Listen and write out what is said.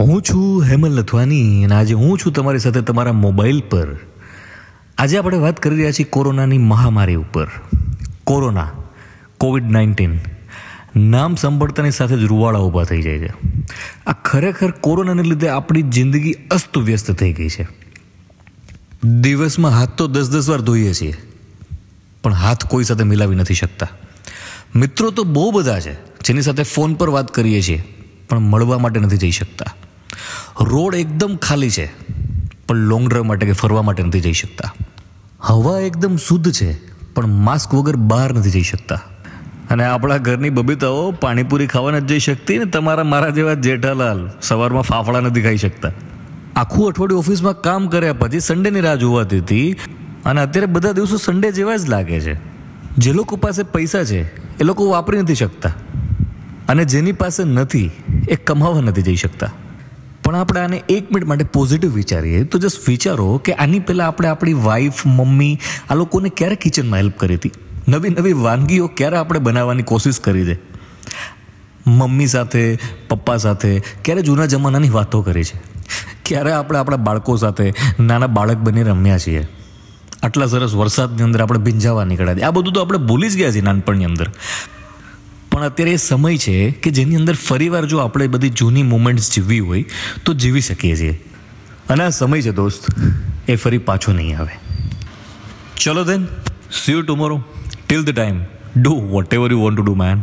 હું છું હેમલ લથવાની અને આજે હું છું તમારી સાથે તમારા મોબાઈલ પર. આજે આપણે વાત કરી રહ્યા છીએ કોરોનાની મહામારી ઉપર. Corona, Covid nineteen. નામ સાંભળતાની સાથે જ રૂવાડા ઊભા થઈ જાય છે. આ ખરેખર કોરોનાને લીધે આપણી જિંદગી અસ્તવ્યસ્ત થઈ ગઈ છે. દિવસમાં હાથ તો દસ દસ વાર ધોઈએ છીએ, પણ હાથ કોઈ સાથે મિલાવી નથી શકતા. મિત્રો તો બહુ બધા છે, જેની સાથે ફોન પર વાત કરીએ છીએ, પણ મળવા માટે નથી જઈ શકતા. રોડ એકદમ ખાલી છે, પણ લોંગ ડ્રાઈવ માટે કે ફરવા માટે નથી જઈ શકતા. હવા એકદમ શુદ્ધ છે, પણ માસ્ક વગર બહાર નથી જઈ શકતા. અને આપણા ઘરની બબીતાઓ પાણીપુરી ખાવા નથી જઈ શકતી ને તમારા મારા જેવા જેઠાલાલ સવારમાં ફાફડા નથી ખાઈ શકતા. આખું અઠવાડિયું ઓફિસમાં કામ કર્યા પછી સન્ડેની રાહ જોવાતી હતી અને અત્યારે બધા દિવસો સન્ડે જેવા જ લાગે છે. જે લોકો પાસે પૈસા છે, એ લોકો વાપરી નથી શકતા. અને જેની પાસે નથી, એ કમાવા નથી જઈ શકતા. પણ આપણે આને એક મિનિટ માટે પોઝિટિવ વિચારીએ તો જસ્ટ વિચારો કે આની પહેલાં આપણે આપણી વાઈફ મમ્મી, આ લોકોને ક્યારે કિચનમાં હેલ્પ કરી હતી? નવી નવી વાનગીઓ ક્યારે આપણે બનાવવાની કોશિશ કરી છે? મમ્મી સાથે, પપ્પા સાથે ક્યારે જૂના જમાનાની વાતો કરી છે? ક્યારે આપણે આપણા બાળકો સાથે નાના બાળક બની રમ્યા છીએ? આટલા સરસ વરસાદની અંદર આપણે ભીંજાવા નીકળ્યા આ બધું તો આપણે ભૂલી જ ગયા છીએ નાનપણની અંદર. પણ અત્યારે એ સમય છે કે જેની અંદર ફરીવાર જો આપણે બધી જૂની મુમેન્ટ્સ જીવવી હોય, તો જીવી શકીએ છીએ. અને આ સમય છે દોસ્ત, એ ફરી પાછો નહીં આવે. ચલો then see you tomorrow till the time do whatever you want to do man